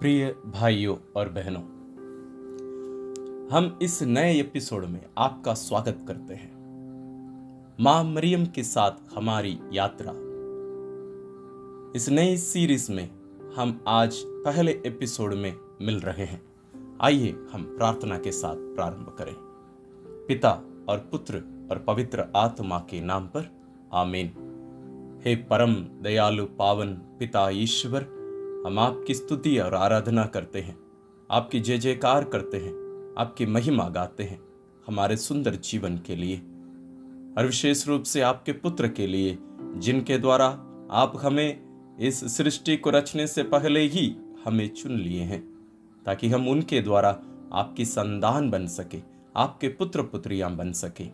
प्रिय भाइयों और बहनों, हम इस नए एपिसोड में आपका स्वागत करते हैं। माँ मरियम के साथ हमारी यात्रा। इस नई सीरीज़ में हम आज पहले एपिसोड में मिल रहे हैं। आइए हम प्रार्थना के साथ प्रारंभ करें। पिता और पुत्र और पवित्र आत्मा के नाम पर आमीन। हे परम दयालु पावन पिता ईश्वर हम आपकी स्तुति और आराधना करते हैं। आपकी जय जयकार करते हैं। आपकी महिमा गाते हैं हमारे सुंदर जीवन के लिए। और विशेष रूप से आपके पुत्र के लिए, जिनके द्वारा आप हमें इस सृष्टि को रचने से पहले ही हमें चुन लिए हैं, ताकि हम उनके द्वारा आपकी संतान बन सके, आपके पुत्र पुत्रियाँ बन सके।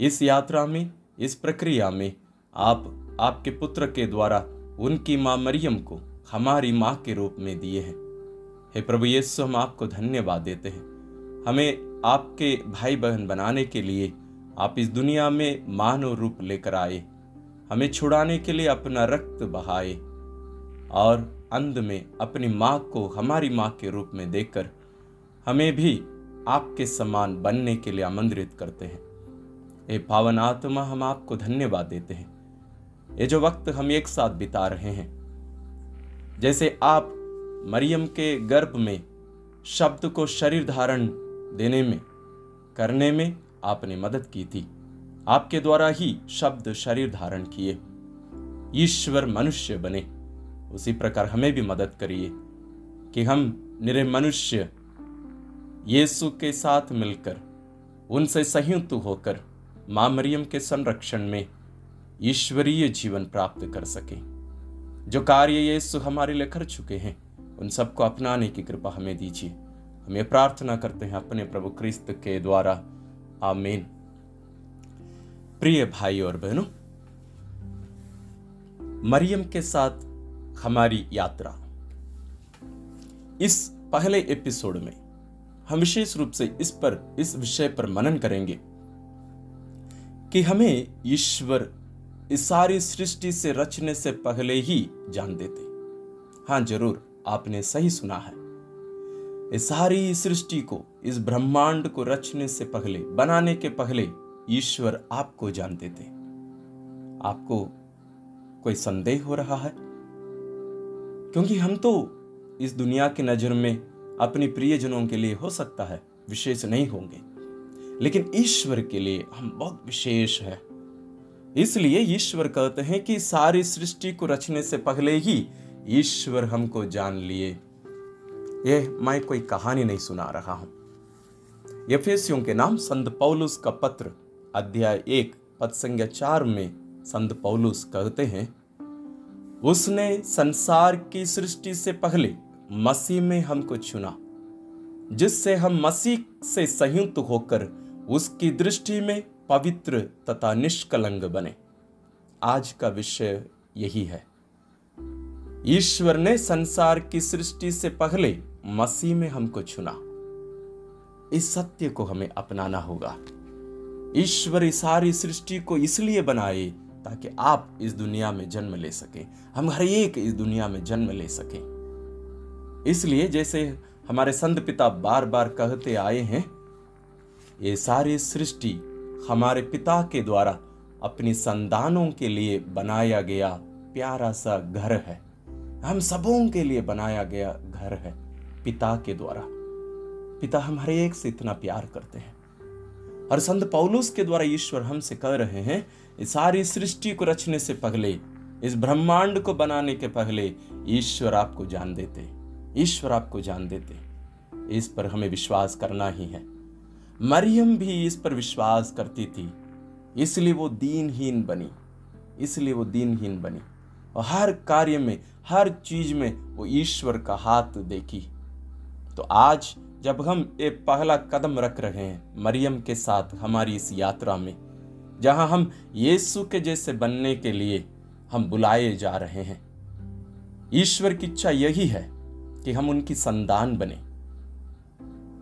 इस यात्रा में, इस प्रक्रिया में आप आपके पुत्र के द्वारा उनकी माँ मरियम को हमारी माँ के रूप में दिए हैं। हे प्रभु यीशु, हम आपको धन्यवाद देते हैं। हमें आपके भाई बहन बनाने के लिए आप इस दुनिया में मानव रूप लेकर आए। हमें छुड़ाने के लिए अपना रक्त बहाए और अंत में अपनी माँ को हमारी माँ के रूप में देकर हमें भी आपके समान बनने के लिए आमंत्रित करते हैं। ए पावन आत्मा, हम आपको धन्यवाद देते हैं। ये जो वक्त हम एक साथ बिता रहे हैं जैसे आप मरियम के गर्भ में शब्द को शरीर धारण देने में, करने में आपने मदद की थी। आपके द्वारा ही शब्द शरीर धारण किए। ईश्वर मनुष्य बने। उसी प्रकार हमें भी मदद करिए कि हम निरे मनुष्य यीशु के साथ मिलकर, उनसे संयुक्त होकर माँ मरियम के संरक्षण में ईश्वरीय जीवन प्राप्त कर सके। जो कार्य यीशु हमारे लिए कर चुके हैं, उन सबको अपनाने की कृपा हमें दीजिए। हमें प्रार्थना करते हैं अपने प्रभु क्रिस्त के द्वारा। आमीन। प्रिय भाई और बहनों, मरियम के साथ हमारी यात्रा। इस पहले एपिसोड में हम विशेष रूप से इस पर, इस विषय पर मनन करेंगे कि हमें ईश्वर इस सारी सृष्टि से रचने से पहले ही जान देते। हाँ ज़रूर, आपने सही सुना है। इस सारी सृष्टि को, इस ब्रह्मांड को रचने से पहले, बनाने के पहले ईश्वर आपको जानते थे आपको कोई संदेह हो रहा है? क्योंकि हम तो इस दुनिया की नज़र में अपनी प्रियजनों के लिए हो सकता है, विशेष नहीं होंगे। लेकिन ईश्वर के लिए हम बहुत विशेष है। इसलिए ईश्वर कहते हैं कि सारी सृष्टि को रचने से पहले ही ईश्वर हमको जान लिए। यह मैं कोई कहानी नहीं सुना रहा हूँ। यफेसियों के नाम संत पौलुस का पत्र, अध्याय एक, पद संज्ञा चार में संत पौलुस कहते हैं, उसने संसार की सृष्टि से पहले मसीह में हमको चुना, जिससे हम मसीह से संयुक्त होकर उसकी दृष्टि में पवित्र तथा निष्कलंग बने। आज का विषय यही है। ईश्वर ने संसार की सृष्टि से पहले मसीह में हमको चुना। इस सत्य को हमें अपनाना होगा। ईश्वर इस सारी सृष्टि को इसलिए बनाए ताकि आप इस दुनिया में जन्म ले सके। हम हर एक इस दुनिया में जन्म ले सके। इसलिए जैसे हमारे संत पिता बार बार कहते आए हैं, ये सारी सृष्टि हमारे पिता के द्वारा अपनी संतानों के लिए बनाया गया प्यारा सा घर है। हम सबों के लिए बनाया गया घर है पिता के द्वारा। पिता हम हर एक से इतना प्यार करते हैं। और संत पौलुस के द्वारा ईश्वर हमसे कह रहे हैं, इस सारी सृष्टि को रचने से पहले, इस ब्रह्मांड को बनाने के पहले ईश्वर आपको जान देते, ईश्वर आपको जान देते। इस पर हमें विश्वास करना ही है। मरियम भी इस पर विश्वास करती थी। इसलिए वो दीनहीन बनी। इसलिए वो दीनहीन बनी। और हर कार्य में, हर चीज़ में वो ईश्वर का हाथ देखी। तो आज जब हम एक पहला कदम रख रहे हैं मरियम के साथ हमारी इस यात्रा में, जहाँ हम यीशु के जैसे बनने के लिए हम बुलाए जा रहे हैं, ईश्वर की इच्छा यही है कि हम उनकी संतान बने।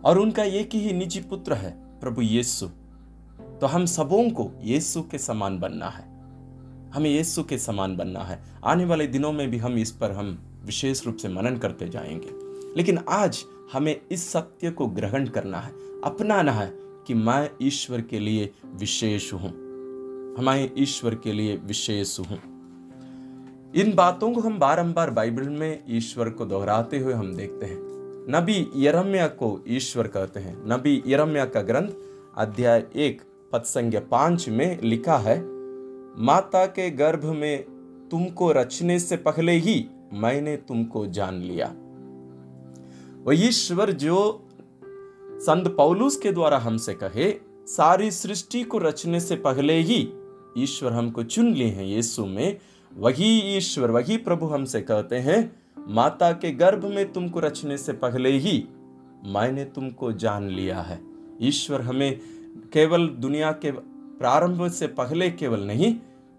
और उनका एक ही निजी पुत्र है, प्रभु यीशु। तो हम सबों को यीशु के समान बनना है। हमें यीशु के समान बनना है। आने वाले दिनों में भी हम इस पर हम विशेष रूप से मनन करते जाएँगे। लेकिन आज हमें इस सत्य को ग्रहण करना है। अपनाना है कि मैं ईश्वर के लिए विशेष हूँ। हमारे ईश्वर के लिए विशेष हूँ। इन बातों को हम बारंबार बाइबल में ईश्वर को दोहराते हुए हम देखते हैं। नबी यरम्या को ईश्वर कहते हैं। नबी यरम्या का ग्रंथ अध्याय एक पद संज्ञा पाँच में लिखा है, माता के गर्भ में तुमको रचने से पहले ही मैंने तुमको जान लिया। वो ईश्वर जो संत पौलुस के द्वारा हमसे कहे, सारी सृष्टि को रचने से पहले ही ईश्वर हमको चुन लिए हैं। यीशु में वही ईश्वर, वही प्रभु हमसे कहते हैं माता के गर्भ में तुमको रचने से पहले ही मैंने तुमको जान लिया है। ईश्वर हमें केवल दुनिया के प्रारंभ से पहले केवल नहीं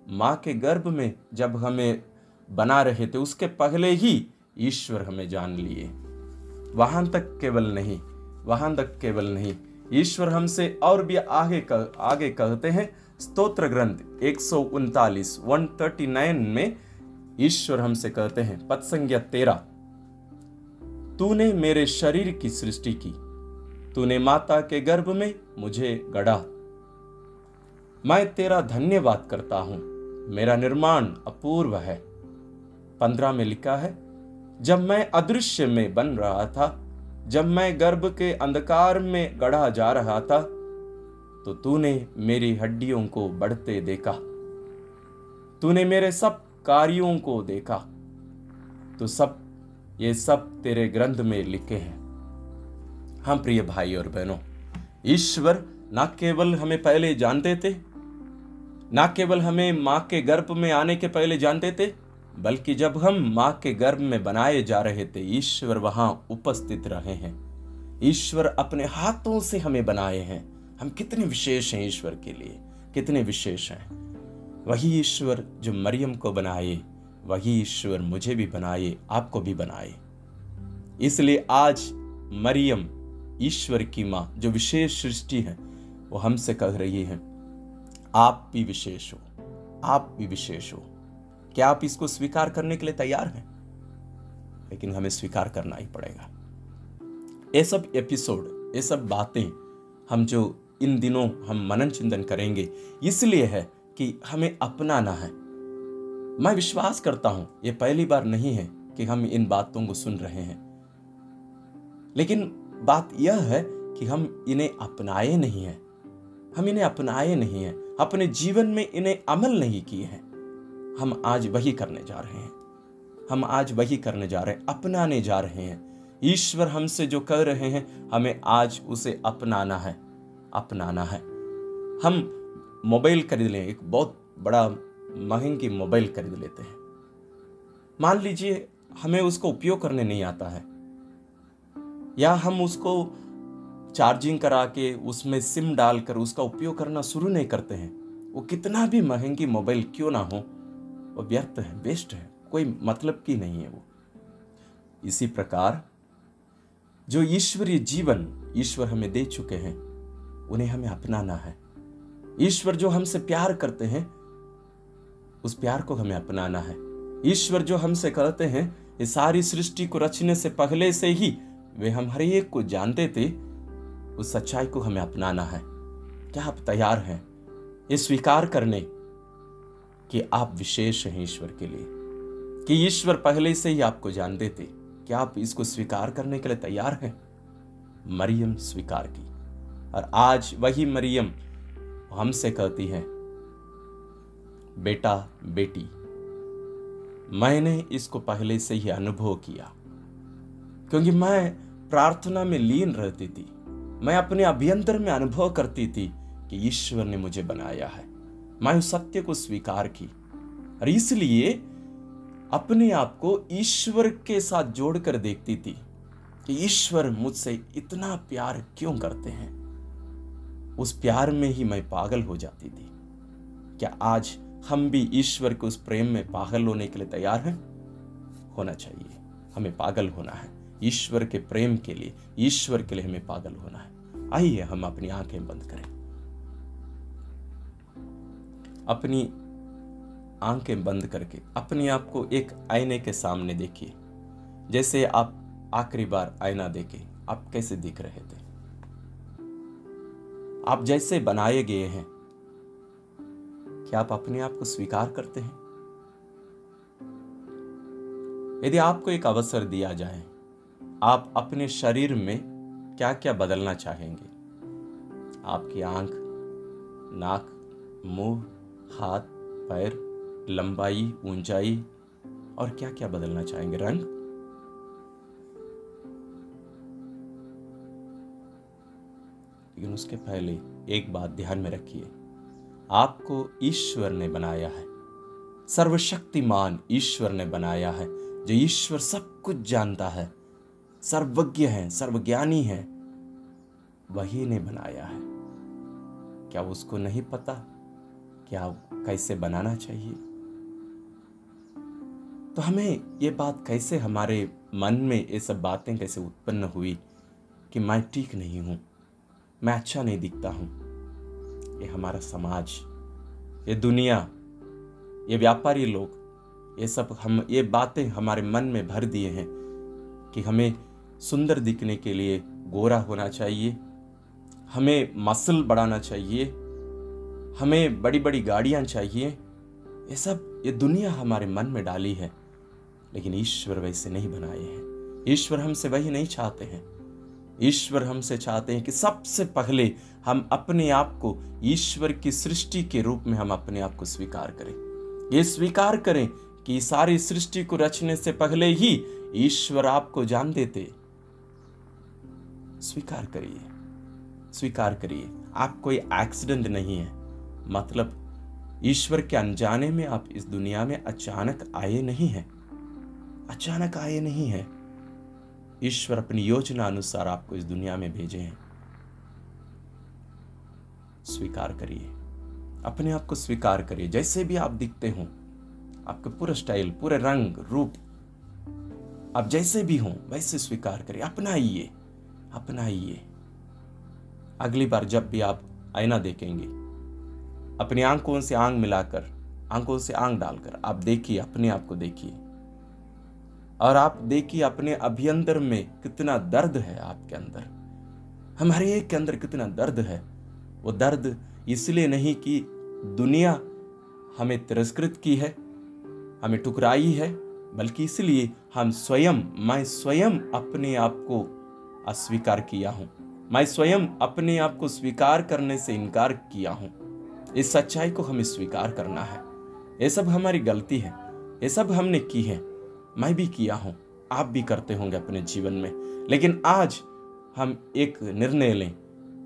माँ के गर्भ में जब हमें बना रहे थे उसके पहले ही ईश्वर हमें जान लिए। वहाँ तक केवल नहीं वहाँ तक केवल नहीं। ईश्वर हमसे और भी आगे कह, आगे कहते हैं। स्तोत्र ग्रंथ एक सौ उनतालीस वन थर्टी नाइन में ईश्वर हमसे कहते हैं पद संज्ञा तेरा। तूने मेरे शरीर की सृष्टि की। तूने माता के गर्भ में मुझे गढ़ा। मैं तेरा धन्यवाद करता हूँ। मेरा निर्माण अपूर्व है। पंद्रह में लिखा है, जब मैं अदृश्य में बन रहा था, जब मैं गर्भ के अंधकार में गढ़ा जा रहा था तो तूने मेरी हड्डियों को बढ़ते देखा। तूने मेरे सब कार्यों को देखा तो सब, ये सब तेरे ग्रंथ में लिखे हैं। हम प्रिय भाई और बहनों, ईश्वर न केवल हमें पहले जानते थे, न केवल हमें माँ के गर्भ में आने के पहले जानते थे, बल्कि जब हम माँ के गर्भ में बनाए जा रहे थे, ईश्वर वहाँ उपस्थित रहे हैं। ईश्वर अपने हाथों से हमें बनाए हैं। हम कितने विशेष हैं ईश्वर के लिए, कितने विशेष हैं। वही ईश्वर जो मरियम को बनाए, वही ईश्वर मुझे भी बनाए, आपको भी बनाए। इसलिए आज मरियम, ईश्वर की माँ, जो विशेष सृष्टि है, वो हमसे कह रही है, आप भी विशेष हो, आप भी विशेष हो। क्या आप इसको स्वीकार करने के लिए तैयार हैं? लेकिन हमें स्वीकार करना ही पड़ेगा। ये सब एपिसोड, ये सब बातें हम जो इन दिनों हम मनन चिंतन करेंगे, इसलिए है कि हमें अपनाना है। मैं विश्वास करता हूँ, ये पहली बार नहीं है कि हम इन बातों को सुन रहे हैं। लेकिन बात यह है कि हम इन्हें अपनाए नहीं हैं। हम इन्हें अपनाए नहीं हैं। अपने जीवन में इन्हें अमल नहीं किए हैं। हम आज वही करने जा रहे हैं। हम आज वही करने जा रहे हैं, अपनाने जा रहे हैं। ईश्वर हमसे जो कह रहे हैं, हमें आज उसे अपनाना है अपनाना है। हम मोबाइल खरीद लें, एक बहुत बड़ा महँगी मोबाइल खरीद लेते हैं। मान लीजिए, हमें उसको उपयोग करने नहीं आता है। या हम उसको चार्जिंग करा के उसमें सिम डालकर उसका उपयोग करना शुरू नहीं करते हैं। वो कितना भी महँगी मोबाइल क्यों ना हो, वो व्यर्थ है वेस्ट है, कोई मतलब की नहीं है वो। इसी प्रकार, जो ईश्वरीय जीवन ईश्वर हमें दे चुके हैं, उन्हें हमें अपनाना है। ईश्वर जो हमसे प्यार करते हैं, उस प्यार को हमें अपनाना है। ईश्वर जो हमसे कहते हैं इस सारी सृष्टि को रचने से पहले से ही वे हम हर एक को जानते थे, उस सच्चाई को हमें अपनाना है। क्या आप तैयार हैं ये स्वीकार करने कि आप विशेष हैं ईश्वर के लिए? कि ईश्वर पहले से ही आपको जानते थे? क्या आप इसको स्वीकार करने के लिए तैयार हैं? मरियम स्वीकार की। और आज वही मरियम हमसे कहती है, बेटा, बेटी, मैंने इसको पहले से ही अनुभव किया, क्योंकि मैं प्रार्थना में लीन रहती थी। मैं अपने अभ्यंतर में अनुभव करती थी कि ईश्वर ने मुझे बनाया है। मैं उस सत्य को स्वीकार की और इसलिए अपने आप को ईश्वर के साथ जोड़कर देखती थी कि ईश्वर मुझसे इतना प्यार क्यों करते हैं। उस प्यार में ही मैं पागल हो जाती थी। क्या आज हम भी ईश्वर के उस प्रेम में पागल होने के लिए तैयार हैं? होना चाहिए। हमें पागल होना है। ईश्वर के प्रेम के लिए, ईश्वर के लिए हमें पागल होना है। आइए हम अपनी आँखें बंद करें। अपनी आँखें बंद करके अपने आप को एक आईने के सामने देखिए। जैसे आप आखिरी बार आईना देखे, आप कैसे दिख रहे थे? आप जैसे बनाए गए हैं, क्या आप अपने आप को स्वीकार करते हैं? यदि आपको एक अवसर दिया जाए, आप अपने शरीर में क्या क्या बदलना चाहेंगे? आपकी आँख, नाक, मुँह, हाथ, पैर, लंबाई, ऊंचाई और क्या क्या बदलना चाहेंगे? रंग? लेकिन उसके पहले एक बात ध्यान में रखिए। आपको ईश्वर ने बनाया है। सर्वशक्तिमान ईश्वर ने बनाया है, जो ईश्वर सब कुछ जानता है। सर्वज्ञ है, सर्वज्ञानी है, वही ने बनाया है। क्या उसको नहीं पता क्या कैसे बनाना चाहिए? तो हमें ये बात कैसे हमारे मन में ये सब बातें कैसे उत्पन्न हुई कि मैं ठीक नहीं हूँ? मैं अच्छा नहीं दिखता हूँ। ये हमारा समाज, ये दुनिया, ये व्यापारी लोग, ये सब हम, ये बातें हमारे मन में भर दिए हैं कि हमें सुंदर दिखने के लिए गोरा होना चाहिए, हमें मसल बढ़ाना चाहिए, हमें बड़ी बड़ी गाड़ियाँ चाहिए। ये सब, ये दुनिया हमारे मन में डाली है, लेकिन ईश्वर वैसे नहीं बनाए हैं। ईश्वर हमसे वही नहीं चाहते हैं। ईश्वर हमसे चाहते हैं कि सबसे पहले हम अपने आप को ईश्वर की सृष्टि के रूप में हम अपने आप को स्वीकार करें। ये स्वीकार करें कि सारी सृष्टि को रचने से पहले ही ईश्वर आपको जान देते। स्वीकार करिए। स्वीकार करिए। आप कोई एक्सीडेंट नहीं है। मतलब ईश्वर के अनजाने में आप इस दुनिया में अचानक आए नहीं हैं। अचानक आए नहीं हैं। ईश्वर अपनी योजना अनुसार आपको इस दुनिया में भेजे हैं। स्वीकार करिए। अपने आप को स्वीकार करिए। जैसे भी आप दिखते हो, आपके पूरे स्टाइल, पूरे रंग, रूप, आप जैसे भी हो, वैसे स्वीकार करिए। अपनाइए। अपनाइए। अगली बार जब भी आप आईना देखेंगे, अपनी आँखों से आँख मिलाकर, आँखों से आँख डालकर, आप देखिए, अपने आप को देखिए। और आप देखिए अपने अभ्यंतर में कितना दर्द है आपके अंदर। हमारे एक के अंदर कितना दर्द है। वो दर्द इसलिए नहीं कि दुनिया हमें तिरस्कृत की है, हमें टुकराई है, बल्कि इसलिए हम स्वयं, मैं स्वयं अपने आप को अस्वीकार किया हूँ। मैं स्वयं अपने आप को स्वीकार करने से इनकार किया हूँ। इस सच्चाई को हमें स्वीकार करना है। ये सब हमारी गलती है। ये सब हमने की है। मैं भी किया हूँ, आप भी करते होंगे अपने जीवन में। लेकिन आज हम एक निर्णय लें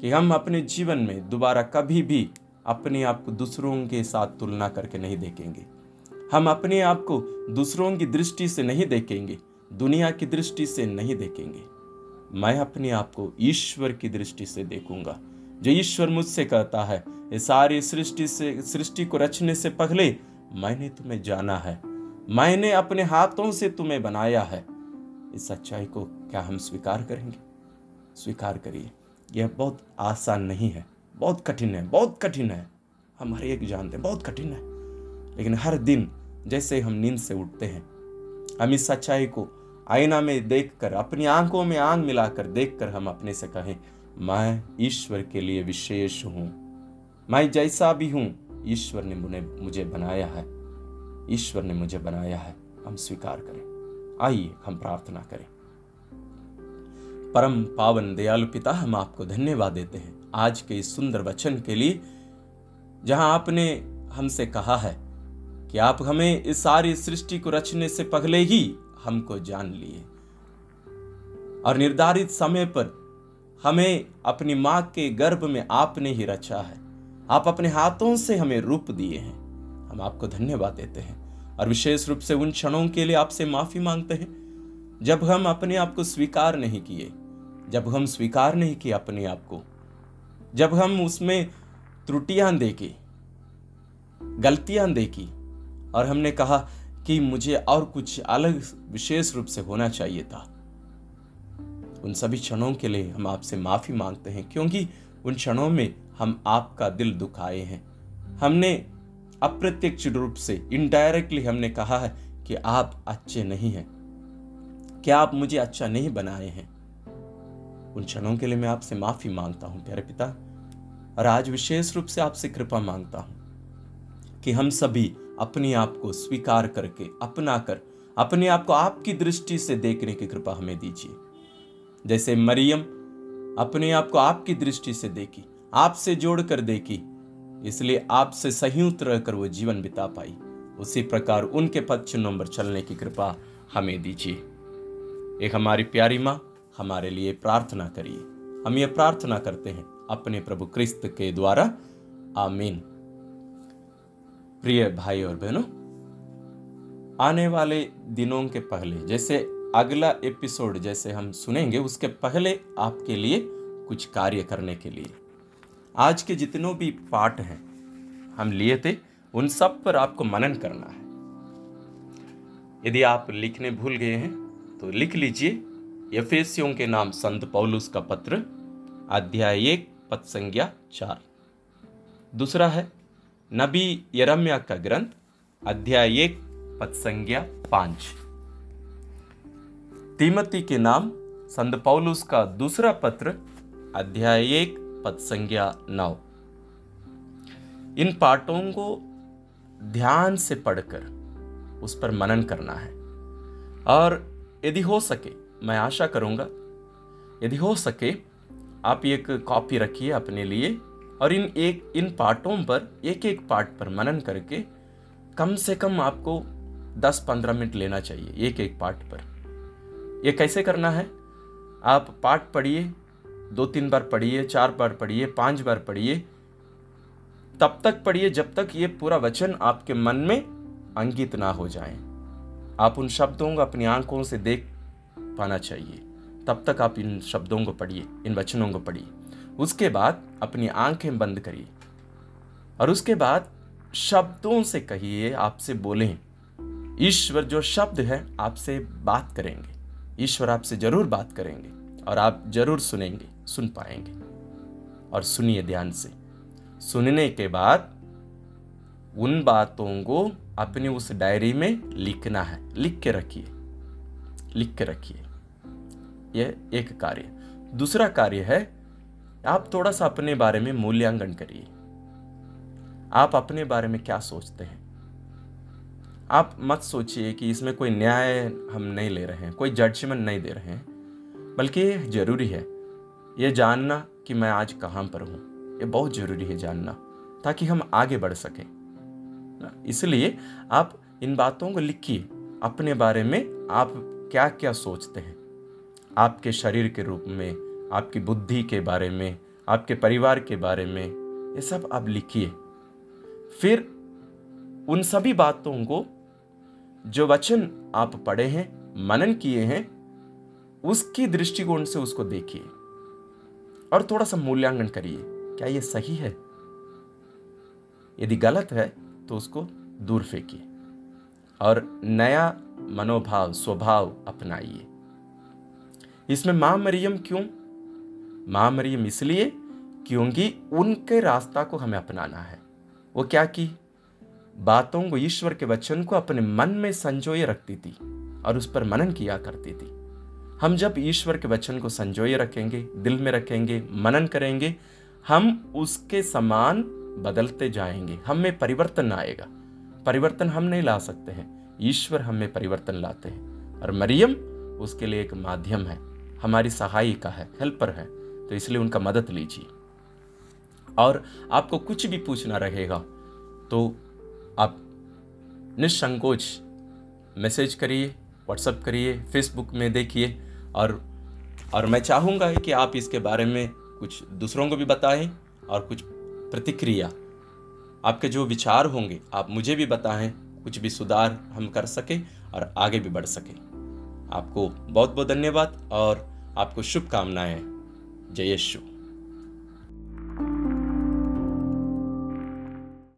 कि हम अपने जीवन में दोबारा कभी भी अपने आप को दूसरों के साथ तुलना करके नहीं देखेंगे। हम अपने आप को दूसरों की दृष्टि से नहीं देखेंगे, दुनिया की दृष्टि से नहीं देखेंगे। मैं अपने आप को ईश्वर की दृष्टि से देखूँगा, जो ईश्वर मुझसे कहता है, ये सारी सृष्टि से, सृष्टि को रचने से पहले मैंने तुम्हें जाना है। मैंने अपने हाथों से तुम्हें बनाया है। इस सच्चाई को क्या हम स्वीकार करेंगे? स्वीकार करिए, यह बहुत आसान नहीं है। बहुत कठिन है, बहुत कठिन है। हम हर एक जानते हैं, बहुत कठिन है। लेकिन हर दिन जैसे हम नींद से उठते हैं, हम इस सच्चाई को आईना में देखकर, अपनी आँखों में आँख मिलाकर देखकर हम अपने से कहें, मैं ईश्वर के लिए विशेष हूँ। मैं जैसा भी हूँ, ईश्वर ने मुझे बनाया है। ईश्वर ने मुझे बनाया है, हम स्वीकार करें। आइए, हम प्रार्थना करें। परम पावन दयालु पिता, हम आपको धन्यवाद देते हैं आज के इस सुंदर वचन के लिए, जहाँ आपने हमसे कहा है कि आप हमें इस सारी सृष्टि को रचने से पहले ही हमको जान लिए। और निर्धारित समय पर हमें अपनी माँ के गर्भ में आपने ही रचा है। आप अपने हाथों से हमें रूप दिए हैं। हम आपको धन्यवाद देते हैं। और विशेष रूप से उन क्षणों के लिए आपसे माफ़ी मांगते हैं, जब हम अपने आप को स्वीकार नहीं किए, जब हम स्वीकार नहीं किए अपने आप को, जब हम उसमें त्रुटियाँ देखी, गलतियाँ देखी, और हमने कहा कि मुझे और कुछ अलग विशेष रूप से होना चाहिए था। उन सभी क्षणों के लिए हम आपसे माफ़ी मांगते हैं, क्योंकि उन क्षणों में हम आपका दिल दुखाए हैं। हमने अप्रत्यक्ष रूप से इनडायरेक्टली हमने कहा है कि आप अच्छे नहीं हैं। क्या आप मुझे अच्छा नहीं बनाए हैं? उन क्षणों के लिए मैं आपसे माफ़ी माँगता हूँ, प्यारे पिता, और आज विशेष रूप से आपसे कृपा माँगता हूँ कि हम सभी अपने आप को स्वीकार करके अपना कर अपने आप को आपकी दृष्टि से देखने की कृपा हमें दीजिए। जैसे मरियम अपने आप को आपकी दृष्टि से देखी, आपसे जोड़कर देखी इसलिए आपसे संयुक्त रहकर वो जीवन बिता पाई। उसी प्रकार उनके पद चिन्हों पर चलने की कृपा हमें दीजिए। एक हमारी प्यारी माँ हमारे लिए प्रार्थना करिए। हम ये प्रार्थना करते हैं अपने प्रभु क्रिस्त के द्वारा। आमीन। प्रिय भाई और बहनों, आने वाले दिनों के पहले जैसे अगला एपिसोड जैसे हम सुनेंगे, उसके पहले आपके लिए कुछ कार्य करने के लिए। आज के जितनों भी पाठ हैं, हम लिए थे, उन सब पर आपको मनन करना है। यदि आप लिखने भूल गए हैं तो लिख लीजिए। यफेसियों के नाम संत पौलुस का पत्र, अध्याय एक, पद संज्ञा चार। दूसरा है, नबी यरम्या का ग्रंथ, अध्याय एक, पद संज्ञा पाँच। तिमती के नाम, संत पौलुस का दूसरा पत्र, अध्याय एक पद संज्ञा नौ इन पाठों को ध्यान से पढ़कर उस पर मनन करना है। और यदि हो सके, मैं आशा करूँगा, यदि हो सके, आप एक कॉपी रखिए अपने लिए और इन एक, इन पाठों पर एक एक पाठ पर मनन करके कम से कम आपको 10-15 मिनट लेना चाहिए एक एक पाठ पर। यह कैसे करना है? आप पाठ पढ़िए दो तीन बार पढ़िए, चार बार पढ़िए, पाँच बार पढ़िए। तब तक पढ़िए जब तक ये पूरा वचन आपके मन में अंकित ना हो जाए। आप उन शब्दों को अपनी आँखों से देख पाना चाहिए। तब तक आप इन शब्दों को पढ़िए, इन वचनों को पढ़िए। उसके बाद अपनी आँखें बंद करिए। और उसके बाद शब्दों से कहिए, आपसे बोलें, ईश्वर, जो शब्द है, आपसे बात करेंगे। ईश्वर आपसे ज़रूर बात करेंगे। और आप ज़रूर सुनेंगे, सुन पाएँगे। और सुनिए ध्यान से। सुनने के बाद उन बातों को अपनी उस डायरी में लिखना है। लिख के रखिए। लिख के रखिए। यह एक कार्य। दूसरा कार्य है, आप थोड़ा सा अपने बारे में मूल्यांकन करिए। आप अपने बारे में क्या सोचते हैं? आप मत सोचिए कि इसमें कोई न्याय हम नहीं ले रहे हैं, कोई जजमेंट नहीं दे रहे हैं। बल्कि ये ज़रूरी है। ये जानना कि मैं आज कहाँ पर हूँ। ये बहुत ज़रूरी है जानना, ताकि हम आगे बढ़ सकें। इसलिए आप इन बातों को लिखिए। अपने बारे में आप क्या क्या सोचते हैं। आपके शरीर के रूप में, आपकी बुद्धि के बारे में, आपके परिवार के बारे में, ये सब आप लिखिए। फिर उन सभी बातों को जो वचन आप पढ़े हैं, मनन किए हैं उसकी दृष्टिकोण से उसको देखिए और थोड़ा सा मूल्यांकन करिए, क्या ये सही है? यदि गलत है तो उसको दूर फेंकिए और नया मनोभाव, स्वभाव अपनाइए। इसमें माँ मरियम क्यों? माँ मरियम इसलिए क्योंकि उनके रास्ता को हमें अपनाना है। वो क्या की? बातों को, ईश्वर के वचन को अपने मन में संजोए रखती थी और उस पर मनन किया करती थी। हम जब ईश्वर के वचन को संजोए रखेंगे, दिल में रखेंगे, मनन करेंगे, हम उसके समान बदलते जाएँगे। हम में परिवर्तन आएगा। परिवर्तन हम नहीं ला सकते हैं। ईश्वर हमें परिवर्तन लाते हैं। और मरियम उसके लिए एक माध्यम है। हमारी सहायिका है, हेल्पर है। तो इसलिए उनका मदद लीजिए। और आपको कुछ भी पूछना रहेगा तो आप निसंकोच मैसेज करिए व्हाट्सअप करिए, फेसबुक में देखिए। और और मैं चाहूँगा कि आप इसके बारे में कुछ दूसरों को भी बताएँ और कुछ प्रतिक्रिया। आपके जो विचार होंगे, आप मुझे भी बताएँ, कुछ भी सुधार हम कर सकें और आगे भी बढ़ सकें। आपको बहुत बहुत धन्यवाद और आपको शुभकामनाएँ। जय यशु।